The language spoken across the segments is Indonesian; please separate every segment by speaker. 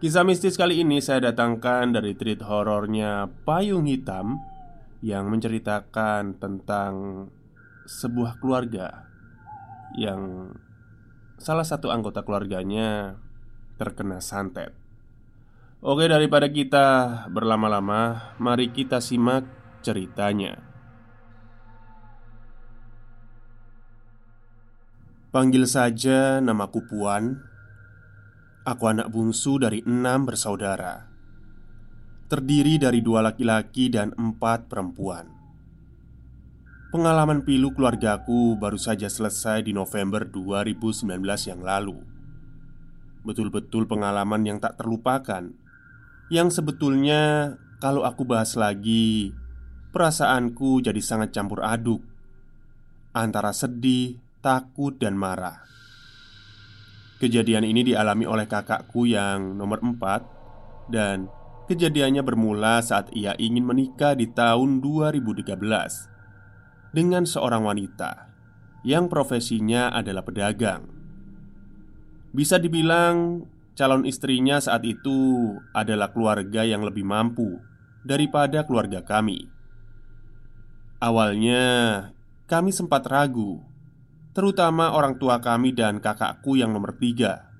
Speaker 1: Kisah mistis kali ini saya datangkan dari treat horornya Payung Hitam Yang menceritakan tentang sebuah keluarga Yang salah satu anggota keluarganya terkena santet. Oke daripada kita berlama-lama Mari kita simak ceritanya. Panggil saja namaku Puan Aku anak bungsu dari enam bersaudara. Terdiri dari dua laki-laki dan empat perempuan. Pengalaman pilu keluargaku baru saja selesai di November 2019 yang lalu. Betul-betul pengalaman yang tak terlupakan. Yang sebetulnya kalau aku bahas lagi Perasaanku jadi sangat campur aduk Antara sedih, takut, dan marah Kejadian ini dialami oleh kakakku yang nomor empat Dan kejadiannya bermula saat ia ingin menikah di tahun 2013 Dengan seorang wanita Yang profesinya adalah pedagang. Bisa dibilang calon istrinya saat itu adalah keluarga yang lebih mampu Daripada keluarga kami. Awalnya kami sempat ragu Terutama orang tua kami dan kakakku yang nomor tiga.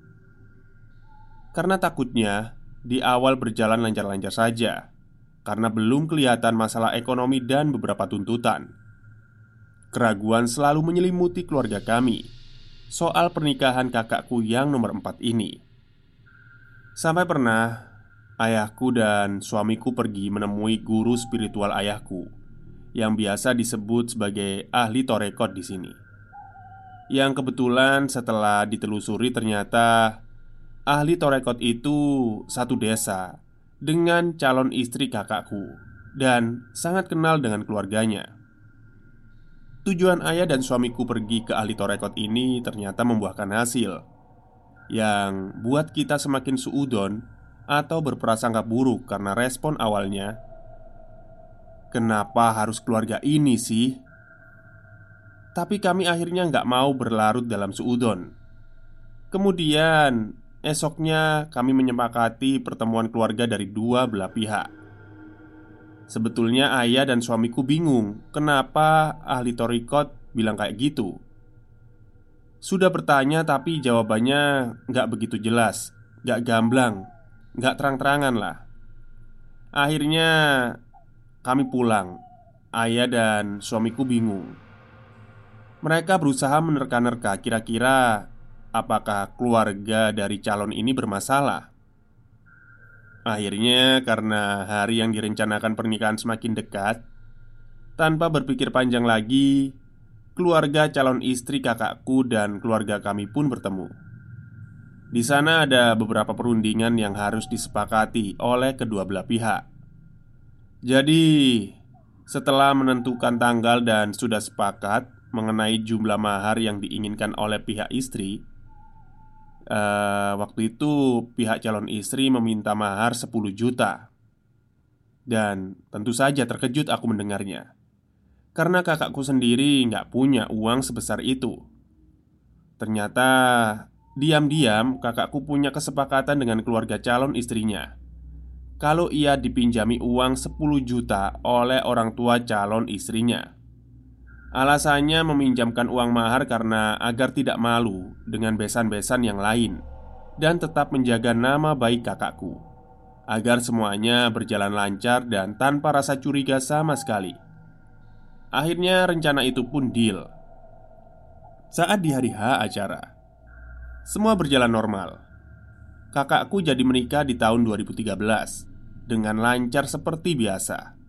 Speaker 1: Karena takutnya di awal berjalan lancar-lancar saja Karena belum kelihatan masalah ekonomi dan beberapa tuntutan. Keraguan selalu menyelimuti keluarga kami Soal pernikahan kakakku yang nomor empat ini. Sampai pernah Ayahku dan suamiku pergi menemui guru spiritual ayahku Yang biasa disebut sebagai ahli torekot di sini yang kebetulan setelah ditelusuri ternyata Ahli Torekot itu satu desa Dengan calon istri kakakku Dan sangat kenal dengan keluarganya Tujuan ayah dan suamiku pergi ke ahli Torekot ini ternyata membuahkan hasil Yang buat kita semakin suudon Atau berprasangka buruk karena respon awalnya Kenapa harus keluarga ini sih? Tapi kami akhirnya nggak mau berlarut dalam suudon. Kemudian esoknya kami menyepakati pertemuan keluarga dari dua belah pihak. Sebetulnya ayah dan suamiku bingung Kenapa ahli torikot bilang kayak gitu. Sudah bertanya tapi jawabannya nggak begitu jelas Nggak gamblang Nggak terang-terangan lah. Akhirnya kami pulang. Ayah dan suamiku bingung mereka berusaha menerka-nerka kira-kira apakah keluarga dari calon ini bermasalah. Akhirnya, karena hari yang direncanakan pernikahan semakin dekat, tanpa berpikir panjang lagi, keluarga calon istri kakakku dan keluarga kami pun bertemu. Di sana ada beberapa perundingan yang harus disepakati oleh kedua belah pihak. Jadi, Setelah menentukan tanggal dan sudah sepakat mengenai jumlah mahar yang diinginkan oleh pihak istri, uh, waktu itu pihak calon istri meminta mahar 10 juta. Dan tentu saja terkejut aku mendengarnya, karena kakakku sendiri nggak punya uang sebesar itu. Ternyata diam-diam kakakku punya kesepakatan dengan keluarga calon istrinya kalau ia dipinjami uang 10 juta oleh orang tua calon istrinya. Alasannya meminjamkan uang mahar karena agar tidak malu dengan besan-besan yang lain dan tetap menjaga nama baik kakakku agar semuanya berjalan lancar dan tanpa rasa curiga sama sekali. Akhirnya rencana itu pun deal. Saat di hari H acara, semua berjalan normal. Kakakku jadi menikah di tahun 2013 dengan lancar seperti biasa.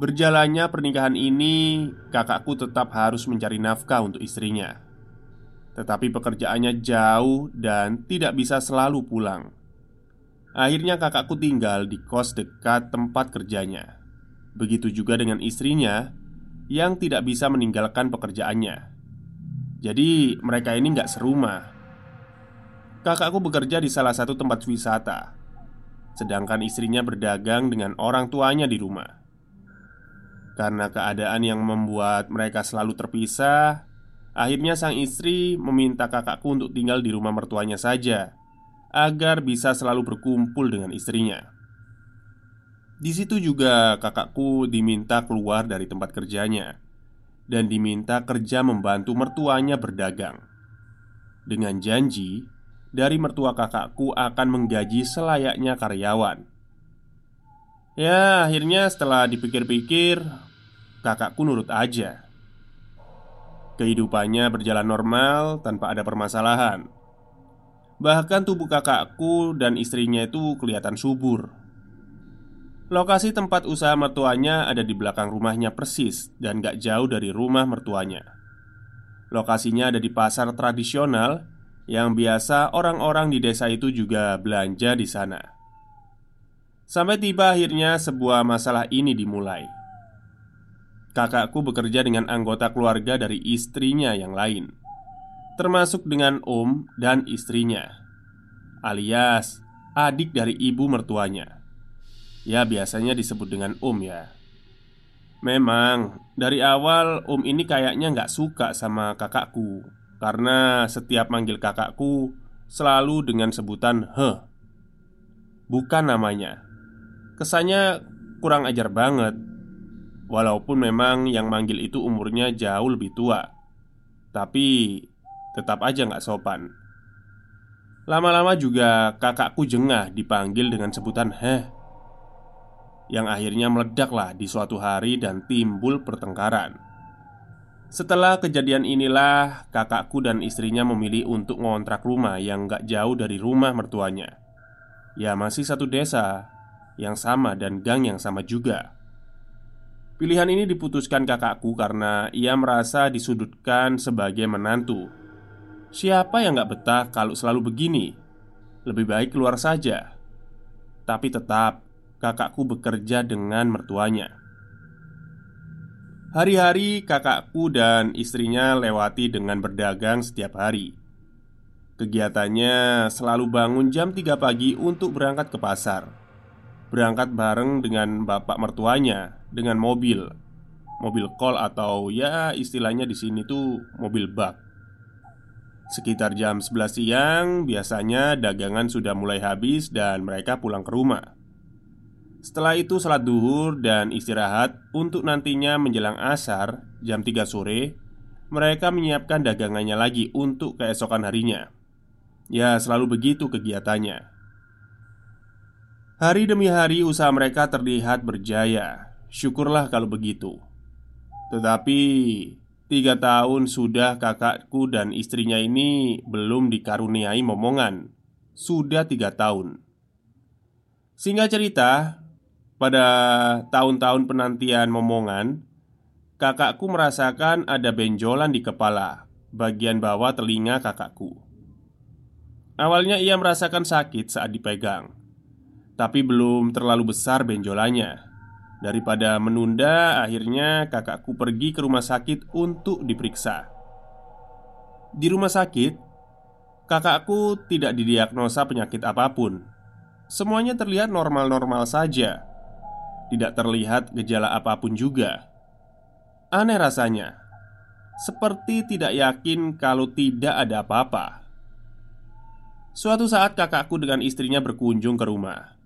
Speaker 1: Berjalannya pernikahan ini, kakakku tetap harus mencari nafkah untuk istrinya. Tetapi pekerjaannya jauh dan tidak bisa selalu pulang. Akhirnya kakakku tinggal di kos dekat tempat kerjanya. Begitu juga dengan istrinya yang tidak bisa meninggalkan pekerjaannya. Jadi mereka ini nggak serumah. Kakakku bekerja di salah satu tempat wisata sedangkan istrinya berdagang dengan orang tuanya di rumah. Karena keadaan yang membuat mereka selalu terpisah, akhirnya sang istri meminta kakakku untuk tinggal di rumah mertuanya saja, agar bisa selalu berkumpul dengan istrinya. Di situ juga kakakku diminta keluar dari tempat kerjanya dan diminta kerja membantu mertuanya berdagang. Dengan janji dari mertua kakakku akan menggaji selayaknya karyawan. Ya, akhirnya setelah dipikir-pikir, kakakku nurut aja. Kehidupannya berjalan normal tanpa ada permasalahan. Bahkan tubuh kakakku dan istrinya itu kelihatan subur. Lokasi tempat usaha mertuanya ada di belakang rumahnya persis dan gak jauh dari rumah mertuanya. Lokasinya ada di pasar tradisional yang biasa orang-orang di desa itu juga belanja di sana. Sampai tiba akhirnya sebuah masalah ini dimulai. Kakakku bekerja dengan anggota keluarga dari istrinya yang lain, termasuk dengan om dan istrinya, alias adik dari ibu mertuanya. Ya, biasanya disebut dengan om ya. Memang dari awal om ini kayaknya nggak suka sama kakakku karena setiap manggil kakakku selalu dengan sebutan "he". Bukan namanya. Kesannya kurang ajar banget. Walaupun memang yang manggil itu umurnya jauh lebih tua. Tapi tetap aja nggak sopan. Lama-lama juga kakakku jengah dipanggil dengan sebutan "heh". Yang akhirnya meledaklah di suatu hari dan timbul pertengkaran. Setelah kejadian inilah kakakku dan istrinya memilih untuk ngontrak rumah yang gak jauh dari rumah mertuanya Ya masih satu desa yang sama dan gang yang sama juga. Pilihan ini diputuskan kakakku karena ia merasa disudutkan sebagai menantu. Siapa yang gak betah kalau selalu begini? Lebih baik keluar saja. Tapi tetap kakakku bekerja dengan mertuanya. Hari-hari kakakku dan istrinya lewati dengan berdagang setiap hari. Kegiatannya selalu bangun jam 3 pagi untuk berangkat ke pasar Berangkat bareng dengan bapak mertuanya dengan mobil. Mobil kol atau ya istilahnya di sini tuh mobil bak. Sekitar jam 11 siang biasanya dagangan sudah mulai habis dan mereka pulang ke rumah. Setelah itu salat duhur dan istirahat Untuk nantinya menjelang asar Jam 3 sore Mereka menyiapkan dagangannya lagi untuk keesokan harinya. Ya selalu begitu kegiatannya Hari demi hari usaha mereka terlihat berjaya. Syukurlah kalau begitu. Tetapi Tiga tahun sudah kakakku dan istrinya ini belum dikaruniai momongan. Sudah tiga tahun. Singkat cerita, pada tahun-tahun penantian momongan, kakakku merasakan ada benjolan di kepala bagian bawah telinga kakakku. Awalnya ia merasakan sakit saat dipegang, tapi belum terlalu besar benjolannya. Daripada menunda, akhirnya kakakku pergi ke rumah sakit untuk diperiksa. Di rumah sakit, kakakku tidak didiagnosa penyakit apa pun. Semuanya terlihat normal-normal saja. Tidak terlihat gejala apa pun juga. Aneh rasanya, seperti tidak yakin kalau tidak ada apa-apa. Suatu saat kakakku dengan istrinya berkunjung ke rumah.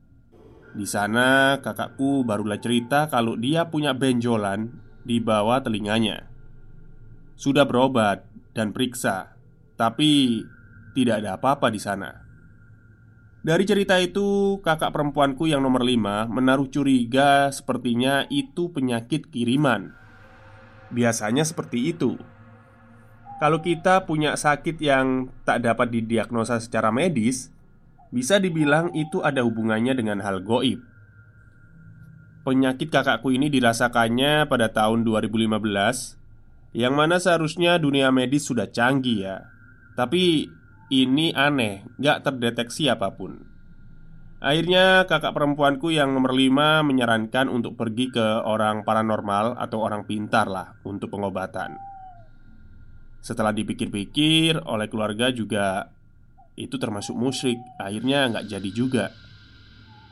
Speaker 1: Di sana kakakku barulah cerita kalau dia punya benjolan di bawah telinganya. Sudah berobat dan periksa Tapi tidak ada apa-apa di sana. Dari cerita itu kakak perempuanku yang nomor lima menaruh curiga sepertinya itu penyakit kiriman. Biasanya seperti itu. Kalau kita punya sakit yang tak dapat didiagnosa secara medis bisa dibilang itu ada hubungannya dengan hal goib. Penyakit kakakku ini dirasakannya pada tahun 2015 Yang mana seharusnya dunia medis sudah canggih ya. Tapi ini aneh, gak terdeteksi apa pun. Akhirnya kakak perempuanku yang nomor 5 menyarankan untuk pergi ke orang paranormal atau orang pintar lah untuk pengobatan. Setelah dipikir-pikir oleh keluarga juga itu termasuk musyrik. Akhirnya nggak jadi juga.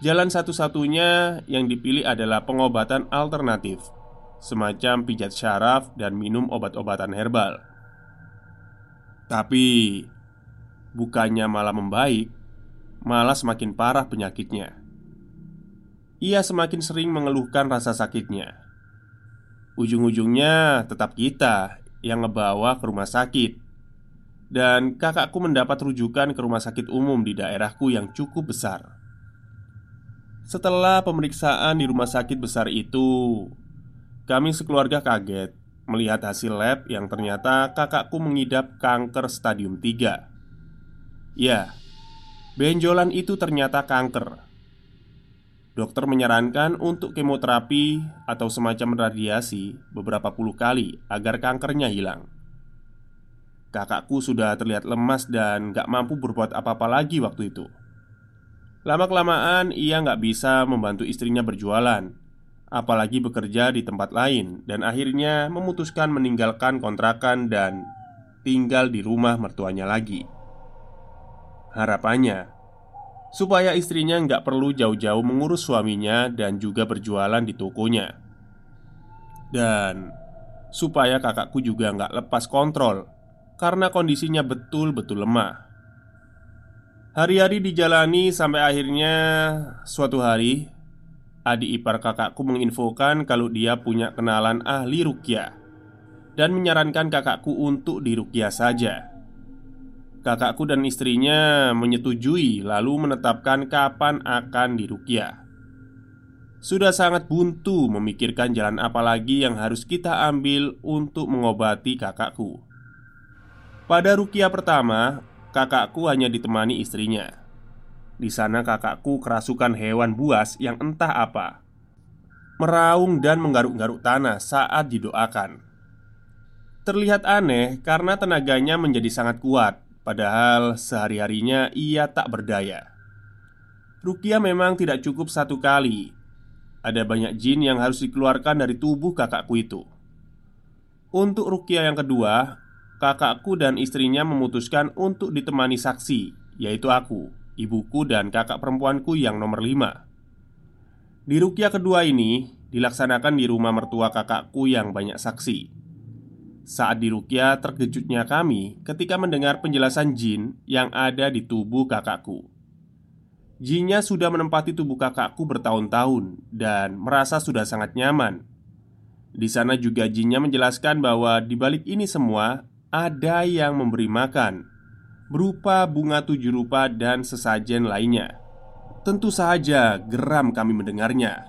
Speaker 1: Jalan satu-satunya yang dipilih adalah pengobatan alternatif Semacam pijat syaraf dan minum obat-obatan herbal. Tapi Bukannya malah membaik Malah semakin parah penyakitnya. Ia semakin sering mengeluhkan rasa sakitnya. Ujung-ujungnya tetap kita yang ngebawa ke rumah sakit dan kakakku mendapat rujukan ke rumah sakit umum di daerahku yang cukup besar. Setelah pemeriksaan di rumah sakit besar itu, kami sekeluarga kaget melihat hasil lab yang ternyata kakakku mengidap kanker stadium 3. Ya, benjolan itu ternyata kanker. Dokter menyarankan untuk kemoterapi atau semacam radiasi beberapa puluh kali agar kankernya hilang. Kakakku sudah terlihat lemas dan gak mampu berbuat apa-apa lagi waktu itu. Lama-kelamaan ia gak bisa membantu istrinya berjualan Apalagi bekerja di tempat lain Dan akhirnya memutuskan meninggalkan kontrakan dan tinggal di rumah mertuanya lagi. Harapannya Supaya istrinya nggak perlu jauh-jauh mengurus suaminya dan juga berjualan di tokonya. Dan supaya kakakku juga nggak lepas kontrol karena kondisinya betul-betul lemah. Hari-hari dijalani sampai akhirnya suatu hari adik ipar kakakku menginfokan kalau dia punya kenalan ahli rukyah dan menyarankan kakakku untuk dirukyah saja. Kakakku dan istrinya menyetujui lalu menetapkan kapan akan dirukyah. Sudah sangat buntu memikirkan jalan apa lagi yang harus kita ambil untuk mengobati kakakku. Pada rukia pertama, kakakku hanya ditemani istrinya. Di sana kakakku kerasukan hewan buas yang entah apa. Meraung dan menggaruk-garuk tanah saat didoakan. Terlihat aneh karena tenaganya menjadi sangat kuat Padahal sehari-harinya ia tak berdaya. Rukia memang tidak cukup satu kali. Ada banyak jin yang harus dikeluarkan dari tubuh kakakku itu. Untuk Rukia yang kedua kakakku dan istrinya memutuskan untuk ditemani saksi, yaitu aku, ibuku, dan kakak perempuanku yang nomor lima. Di rukia kedua ini dilaksanakan di rumah mertua kakakku yang banyak saksi. Saat di rukia terkejutnya kami ketika mendengar penjelasan jin yang ada di tubuh kakakku. Jinnya sudah menempati tubuh kakakku bertahun-tahun dan merasa sudah sangat nyaman. Di sana juga jinnya menjelaskan bahwa di balik ini semua ada yang memberi makan berupa bunga tujuh rupa dan sesajen lainnya. Tentu saja geram kami mendengarnya,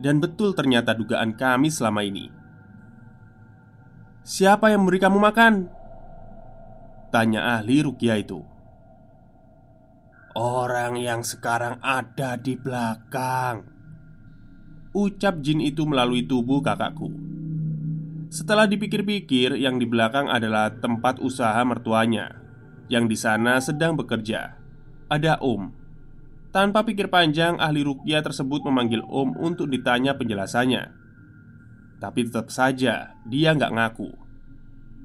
Speaker 1: dan betul ternyata dugaan kami selama ini. "Siapa yang memberi kamu makan?" tanya ahli rukia itu. "Orang yang sekarang ada di belakang," ucap jin itu melalui tubuh kakakku. Setelah dipikir-pikir, yang di belakang adalah tempat usaha mertuanya, yang di sana sedang bekerja. Ada Om. Tanpa pikir panjang, ahli rukyah tersebut memanggil Om untuk ditanya penjelasannya. Tapi tetap saja dia nggak ngaku.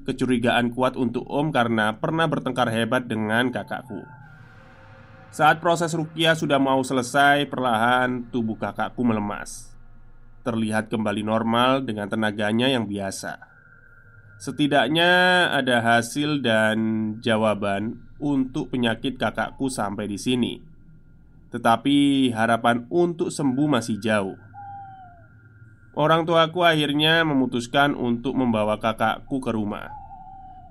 Speaker 1: Kecurigaan kuat untuk Om karena pernah bertengkar hebat dengan kakakku. Saat proses rukyah sudah mau selesai, perlahan tubuh kakakku melemas. Terlihat kembali normal dengan tenaganya yang biasa. Setidaknya ada hasil dan jawaban untuk penyakit kakakku sampai di sini. Tetapi harapan untuk sembuh masih jauh. Orang tuaku akhirnya memutuskan untuk membawa kakakku ke rumah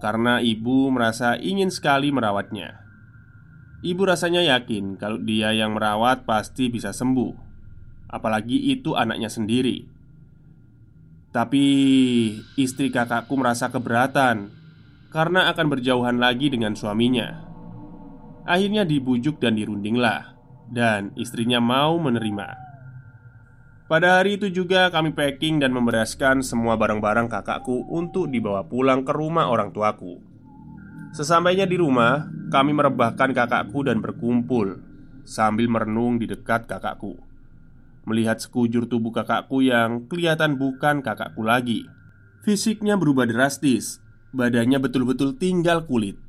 Speaker 1: karena ibu merasa ingin sekali merawatnya. Ibu rasanya yakin kalau dia yang merawat pasti bisa sembuh, apalagi itu anaknya sendiri. Tapi istri kakakku merasa keberatan karena akan berjauhan lagi dengan suaminya. Akhirnya dibujuk dan dirundinglah dan istrinya mau menerima. Pada hari itu juga kami packing dan membereskan semua barang-barang kakakku untuk dibawa pulang ke rumah orang tuaku. Sesampainya di rumah, kami merebahkan kakakku dan berkumpul sambil merenung di dekat kakakku. Melihat sekujur tubuh kakakku yang kelihatan bukan kakakku lagi. Fisiknya berubah drastis, badannya betul-betul tinggal kulit.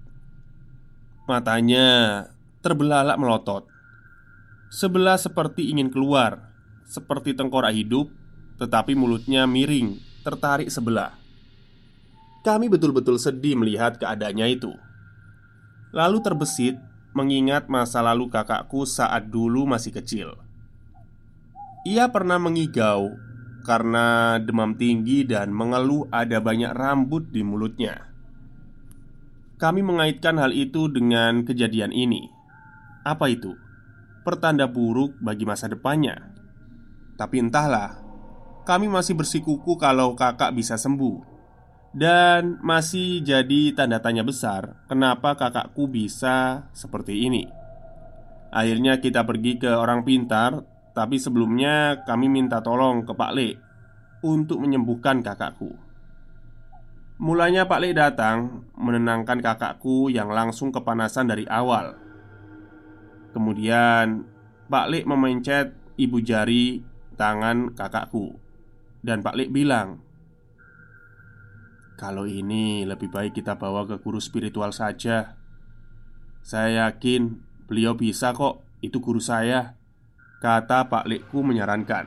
Speaker 1: Matanya terbelalak melotot. Sebelah seperti ingin keluar. Seperti tengkorak hidup Tetapi mulutnya miring Tertarik sebelah. Kami betul-betul sedih melihat keadaannya itu. Lalu terbesit Mengingat masa lalu kakakku saat dulu masih kecil Ia pernah mengigau Karena demam tinggi dan mengeluh ada banyak rambut di mulutnya Kami mengaitkan hal itu dengan kejadian ini Apa itu? pertanda buruk bagi masa depannya. Tapi entahlah, kami masih bersikuku kalau kakak bisa sembuh, dan masih jadi tanda tanya besar kenapa kakakku bisa seperti ini. Akhirnya, kita pergi ke orang pintar, tapi sebelumnya kami minta tolong ke Pak Le untuk menyembuhkan kakakku. Mulanya Pak Le datang menenangkan kakakku yang langsung kepanasan dari awal. Kemudian Pak Lik memencet ibu jari tangan kakakku. Dan Pak Lik bilang Kalau ini lebih baik kita bawa ke guru spiritual saja. Saya yakin beliau bisa kok Itu guru saya Kata Pak Likku menyarankan.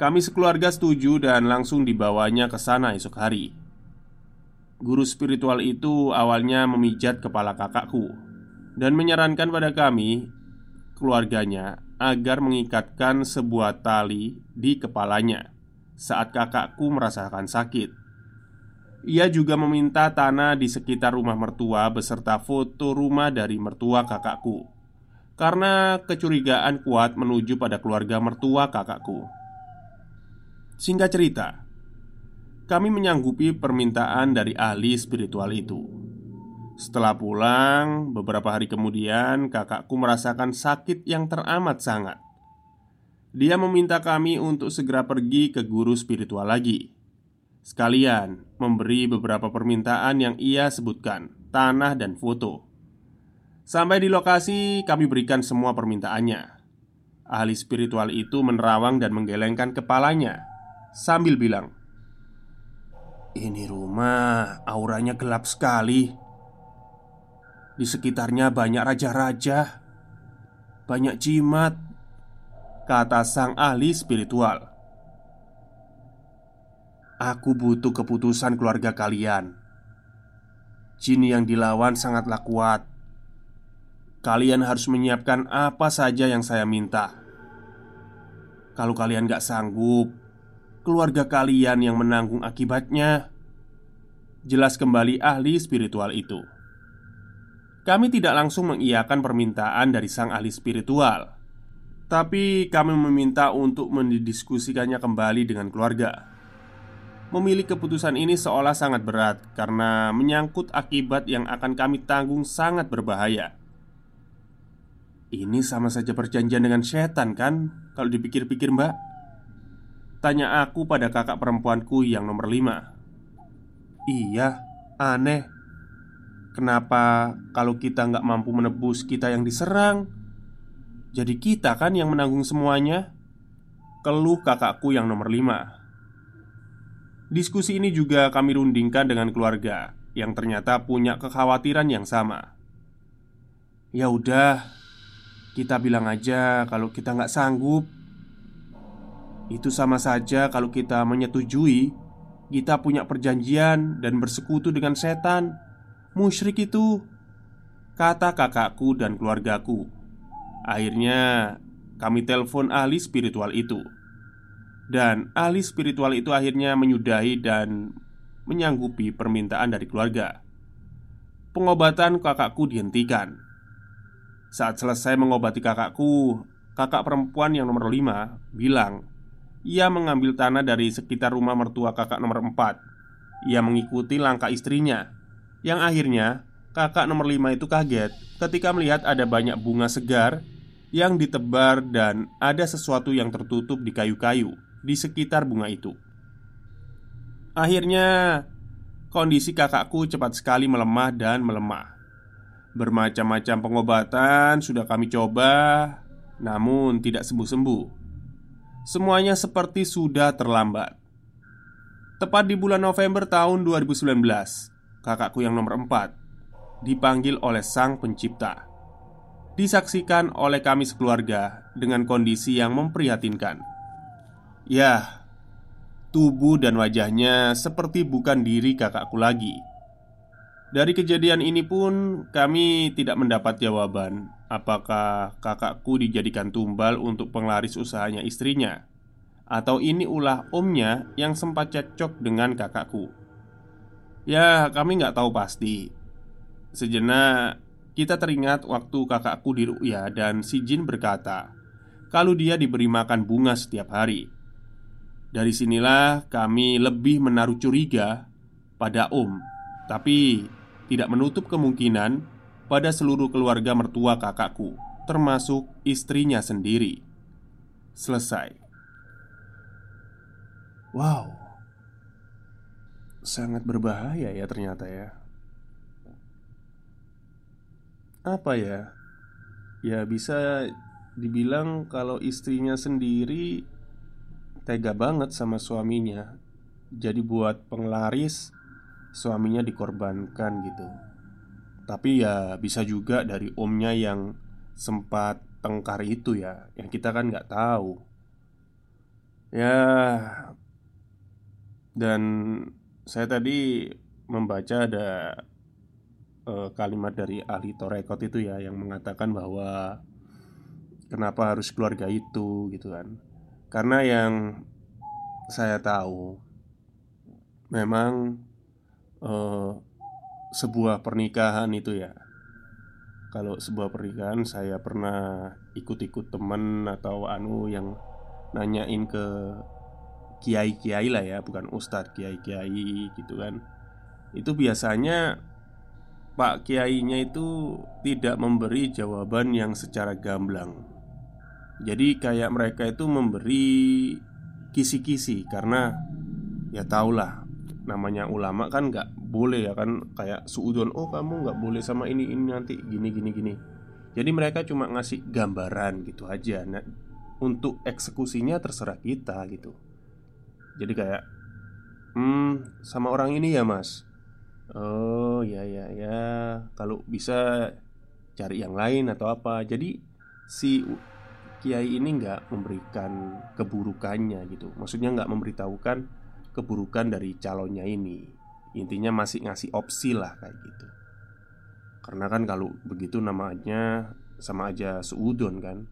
Speaker 1: Kami sekeluarga setuju dan langsung dibawanya ke sana esok hari. Guru spiritual itu awalnya memijat kepala kakakku dan menyarankan pada kami, keluarganya, agar mengikatkan sebuah tali di kepalanya saat kakakku merasakan sakit. Ia juga meminta tanah di sekitar rumah mertua beserta foto rumah dari mertua kakakku karena kecurigaan kuat menuju pada keluarga mertua kakakku. Singkat cerita, kami menyanggupi permintaan dari ahli spiritual itu. Setelah pulang, beberapa hari kemudian kakakku merasakan sakit yang teramat sangat. Dia meminta kami untuk segera pergi ke guru spiritual lagi. Sekalian memberi beberapa permintaan yang ia sebutkan, tanah dan foto. Sampai di lokasi, kami berikan semua permintaannya. Ahli spiritual itu menerawang dan menggelengkan kepalanya sambil bilang, "Ini rumah auranya gelap sekali." Di sekitarnya banyak raja-raja, banyak jimat, kata sang ahli spiritual. Aku butuh keputusan keluarga kalian. Jin yang dilawan sangatlah kuat. Kalian harus menyiapkan apa saja yang saya minta. Kalau kalian gak sanggup, keluarga kalian yang menanggung akibatnya. Jelas kembali ahli spiritual itu. Kami tidak langsung mengiyakan permintaan dari sang ahli spiritual Tapi kami meminta untuk mendiskusikannya kembali dengan keluarga Memilih keputusan ini seolah sangat berat Karena menyangkut akibat yang akan kami tanggung sangat berbahaya Ini sama saja perjanjian dengan setan kan? Kalau dipikir-pikir mbak. Tanya aku pada kakak perempuanku yang nomor lima. Iya, aneh. Kenapa kalau kita nggak mampu menebus kita yang diserang? Jadi kita kan yang menanggung semuanya. Keluh kakakku yang nomor lima. Diskusi ini juga kami rundingkan dengan keluarga Yang ternyata punya kekhawatiran yang sama. Ya udah Kita bilang aja kalau kita nggak sanggup. Itu sama saja kalau kita menyetujui. Kita punya perjanjian dan bersekutu dengan setan. Musyrik itu Kata kakakku dan keluargaku. Akhirnya kami telepon ahli spiritual itu. Dan ahli spiritual itu akhirnya menyudahi dan menyanggupi permintaan dari keluarga. Pengobatan kakakku dihentikan Saat selesai mengobati kakakku Kakak perempuan yang nomor lima bilang Ia mengambil tanah dari sekitar rumah mertua kakak nomor empat Ia mengikuti langkah istrinya Yang akhirnya kakak nomor lima itu kaget Ketika melihat ada banyak bunga segar Yang ditebar dan ada sesuatu yang tertutup di kayu-kayu di sekitar bunga itu. Akhirnya, kondisi kakakku cepat sekali melemah dan melemah. Bermacam-macam pengobatan sudah kami coba, namun tidak sembuh-sembuh. Semuanya seperti sudah terlambat. Tepat di bulan November tahun 2019, kakakku yang nomor 4 dipanggil oleh Sang Pencipta. Disaksikan oleh kami sekeluarga dengan kondisi yang memprihatinkan. Ya, tubuh dan wajahnya seperti bukan diri kakakku lagi. Dari kejadian ini pun kami tidak mendapat jawaban apakah kakakku dijadikan tumbal untuk penglaris usahanya istrinya atau ini ulah omnya yang sempat cekcok dengan kakakku. Ya, kami nggak tahu pasti. Sejenak kita teringat waktu kakakku di Ruya dan si Jin berkata kalau dia diberi makan bunga setiap hari. Dari sinilah kami lebih menaruh curiga pada Om, tapi tidak menutup kemungkinan pada seluruh keluarga mertua kakakku, termasuk istrinya sendiri. Selesai. Wow, sangat berbahaya ya ternyata ya. Apa ya? Ya, bisa dibilang kalau istrinya sendiri tega banget sama suaminya Jadi buat penglaris Suaminya dikorbankan gitu. Tapi ya bisa juga dari omnya yang sempat tengkar itu ya Yang kita kan nggak tahu. Ya Dan saya tadi membaca ada uh, kalimat dari ahli Torekot itu ya Yang mengatakan bahwa Kenapa harus keluarga itu gitu kan. Karena yang saya tahu memang eh, sebuah pernikahan itu ya. Kalau sebuah pernikahan saya pernah ikut-ikut temen atau anu yang nanyain ke kiai-kiai lah ya Bukan ustadz kiai-kiai gitu kan. Itu biasanya Pak Kiainya itu tidak memberi jawaban yang secara gamblang. Jadi kayak mereka itu memberi kisi-kisi karena ya tahulah namanya ulama kan nggak boleh ya kan kayak suudon oh kamu nggak boleh sama ini ini nanti gini gini gini. Jadi mereka cuma ngasih gambaran gitu aja. Nah untuk eksekusinya terserah kita gitu. Jadi kayak hmm sama orang ini ya mas? Oh ya ya ya. Kalau bisa cari yang lain atau apa. Jadi si kiai ini nggak memberikan keburukannya gitu. Maksudnya nggak memberitahukan keburukan dari calonnya ini. Intinya masih ngasih opsi lah kayak gitu. Karena kan kalau begitu namanya sama aja seudon kan.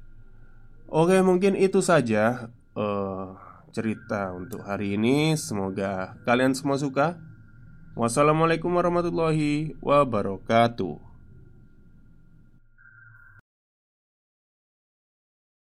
Speaker 1: Oke mungkin itu saja uh, cerita untuk hari ini. Semoga kalian semua suka. Wassalamualaikum warahmatullahi wabarakatuh